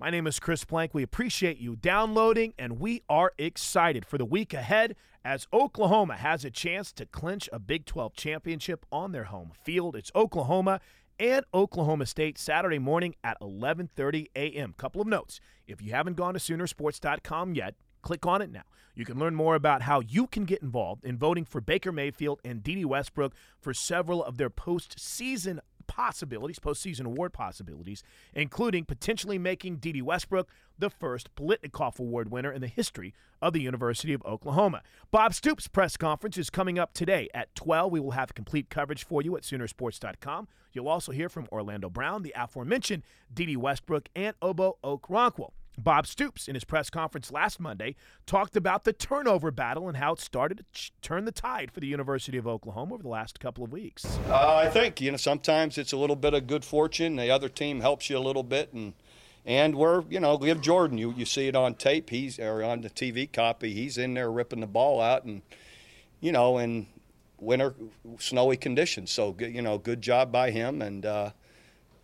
My name is Chris Plank. We appreciate you downloading, and we are excited for the week ahead as Oklahoma has a chance to clinch a Big 12 championship on their home field. It's Oklahoma and Oklahoma State Saturday morning at 11:30 a.m. Couple of notes. If you haven't gone to Soonersports.com yet, click on it now. You can learn more about how you can get involved in voting for Baker Mayfield and Dede Westbrook for several of their postseason possibilities, postseason award possibilities, including potentially making Dede Westbrook the first Biletnikoff Award winner in the history of the University of Oklahoma. Bob Stoops' press conference is coming up today at 12. We will have complete coverage for you at Soonersports.com. You'll also hear from Orlando Brown, the aforementioned Dede Westbrook, and Ogbo Okoronkwo. Bob Stoops, in his press conference last Monday, talked about the turnover battle and how it started to ch- turn the tide for the University of Oklahoma over the last couple of weeks. Uh, I think you know sometimes it's a little bit of good fortune. The other team helps you a little bit, and and we're you know have Jordan. You you see it on tape. He's or on the TV copy. He's in there ripping the ball out, and you know in winter snowy conditions. So you know good job by him, and uh,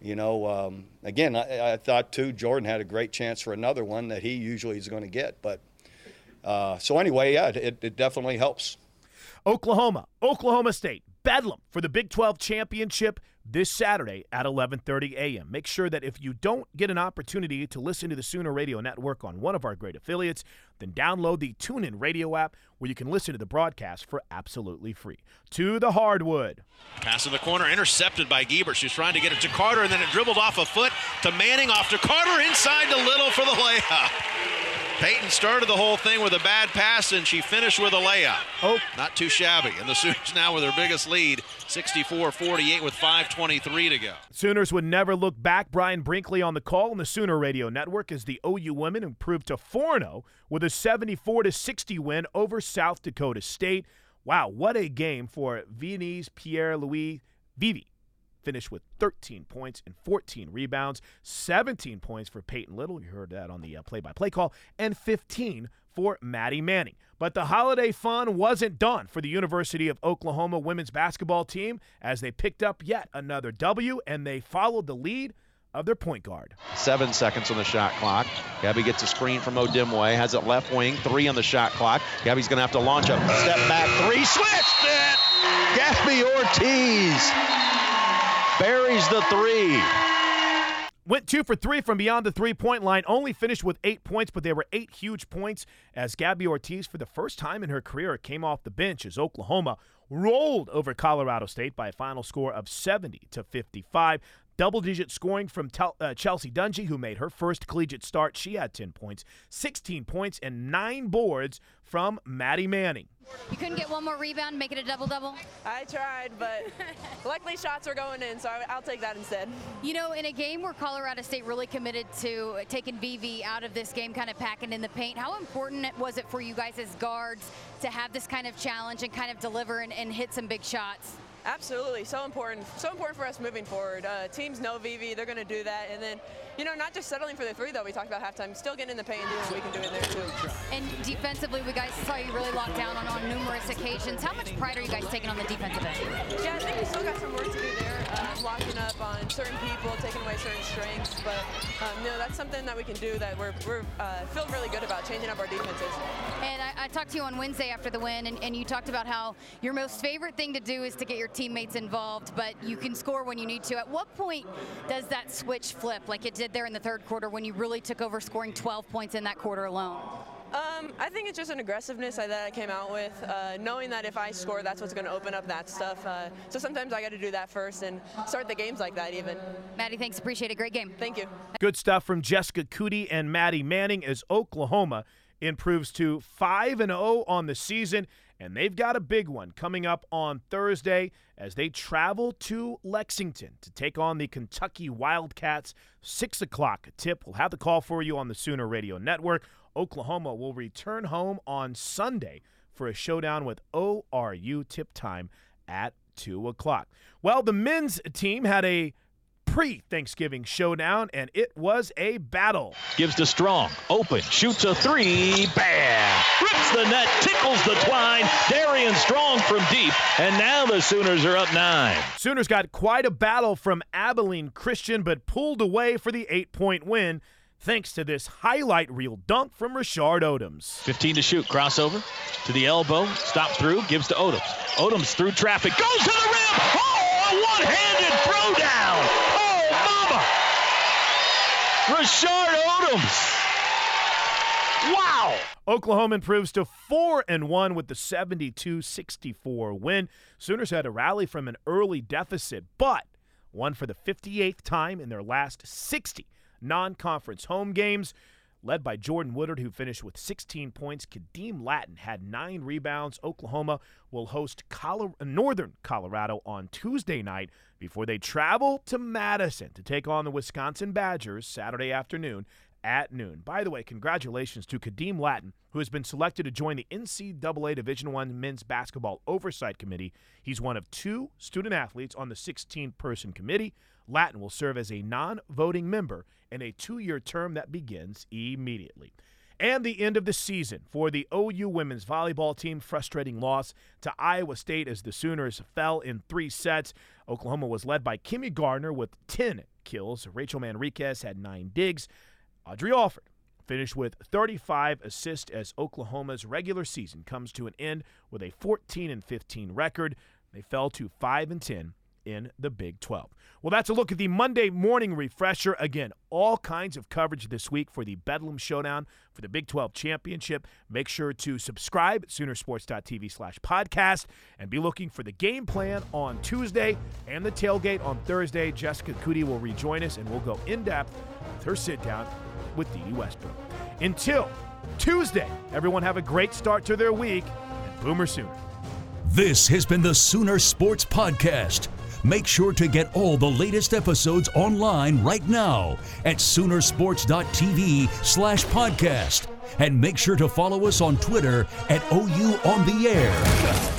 you know, um, again, I, I, thought too Jordan had a great chance for another one that he usually is going to get. But uh, so anyway, yeah, it, it definitely helps. Oklahoma, Oklahoma State, Bedlam for the Big 12 championship this Saturday at 11:30 a.m. Make sure that if you don't get an opportunity to listen to the Sooner Radio Network on one of our great affiliates, then download the TuneIn Radio app where you can listen to the broadcast for absolutely free. To the hardwood. Pass in the corner, intercepted by Geber. She's trying to get it to Carter, and then it dribbled off a foot to Manning, off to Carter, inside to Little for the layup. Peyton started the whole thing with a bad pass, and she finished with a layup. Oh, not too shabby. And the Sooners now with their biggest lead, 64-48 with 5:23 to go. Sooners would never look back. Brian Brinkley on the call on the Sooner Radio Network as the OU women improved to 4-0 with a 74 60 win over South Dakota State. Wow, what a game for Vionise Pierre Louis VV finished with 13 points and 14 rebounds, 17 points for Peyton Little. You heard that on the play by play call, and 15 for Maddie Manning. But the holiday fun wasn't done for the University of Oklahoma women's basketball team as they picked up yet another W and they followed the lead of their point guard. Seven seconds on the shot clock. Gabby gets a screen from Odemway, has it left wing, three on the shot clock. Gabby's going to have to launch a step back three, switched it! Gabby Ortiz buries the three. Went two for three from beyond the three point line, only finished with eight points, but there were eight huge points as Gabby Ortiz, for the first time in her career, came off the bench as Oklahoma rolled over Colorado State by a final score of 70 to 55. Double digit scoring from Tel- uh, Chelsea Dungee, who made her first collegiate start. She had 10 points, 16 points, and nine boards from Maddie Manning. You couldn't get one more rebound, make it a double double? I tried, but luckily shots were going in, so I'll take that instead. You know, in a game where Colorado State really committed to taking VV out of this game, kind of packing in the paint, how important was it for you guys as guards to have this kind of challenge and kind of deliver and, and hit some big shots? Absolutely, so important. So important for us moving forward. Uh, teams know VV, they're going to do that. And then, you know, not just settling for the three, though, we talked about halftime, still getting in the paint and doing what we can do in there, too. And defensively, we guys saw you really lock down on, on numerous occasions. How much pride are you guys taking on the defensive end? Yeah, I think we still got some work to do there, uh, locking up on certain people, taking away certain strengths. But, um, you know, that's something that we can do that we're, we're uh, feel really good about, changing up our defenses. And I, I talked to you on Wednesday after the win, and, and you talked about how your most favorite thing to do is to get your teammates involved, but you can score when you need to. At what point does that switch flip like it did there in the third quarter when you really took over scoring 12 points in that quarter alone? Um, I think it's just an aggressiveness that I came out with, uh, knowing that if I score, that's what's going to open up that stuff. Uh, so sometimes I got to do that first and start the games like that even. Maddie, thanks. Appreciate it. Great game. Thank you. Good stuff from Jessica Cootie and Maddie Manning as Oklahoma improves to 5 and 0 on the season and they've got a big one coming up on Thursday as they travel to Lexington to take on the Kentucky Wildcats. 6 o'clock tip. We'll have the call for you on the Sooner Radio Network. Oklahoma will return home on Sunday for a showdown with ORU tip time at 2 o'clock. Well, the men's team had a pre Thanksgiving showdown, and it was a battle. Gives to Strong. Open. Shoots a three. Bam! Rips the net. Tickles the twine. Darrion Strong from deep. And now the Sooners are up nine. Sooners got quite a battle from Abilene Christian, but pulled away for the eight point win thanks to this highlight reel dunk from Rashard Odomes. 15 to shoot. Crossover to the elbow. Stop through. Gives to Odomes. Odomes through traffic. Goes to the rim. Oh, a one-handed throwdown. Oh, mama. Rashard Odomes. Wow. Oklahoma improves to 4 and 1 with the 72-64 win. Sooners had a rally from an early deficit, but won for the 58th time in their last 60 non-conference home games. Led by Jordan Woodard, who finished with 16 points. Khadeem Lattin had nine rebounds. Oklahoma will host Colo- uh, Northern Colorado on Tuesday night before they travel to Madison to take on the Wisconsin Badgers Saturday afternoon at noon. By the way, congratulations to Khadeem Lattin, who has been selected to join the NCAA Division One Men's Basketball Oversight Committee. He's one of two student athletes on the 16-person committee. Lattin will serve as a non-voting member in a two-year term that begins immediately. And the end of the season for the OU women's volleyball team. Frustrating loss to Iowa State as the Sooners fell in three sets. Oklahoma was led by Kimmy Gardner with 10 kills. Rachel Manriquez had nine digs. Audrey Alford finished with 35 assists as Oklahoma's regular season comes to an end with a 14 and 15 record. They fell to 5 and 10 in the Big 12. Well, that's a look at the Monday morning refresher. Again, all kinds of coverage this week for the Bedlam Showdown for the Big 12 Championship. Make sure to subscribe at Soonersports.tv slash podcast and be looking for the game plan on Tuesday and the tailgate on Thursday. Jessica Cootie will rejoin us and we'll go in depth with her sit down with Dee Westbrook. Until Tuesday, everyone have a great start to their week and Boomer Sooner. This has been the Sooner Sports Podcast. Make sure to get all the latest episodes online right now at Soonersports.tv slash podcast. And make sure to follow us on Twitter at OU On The Air.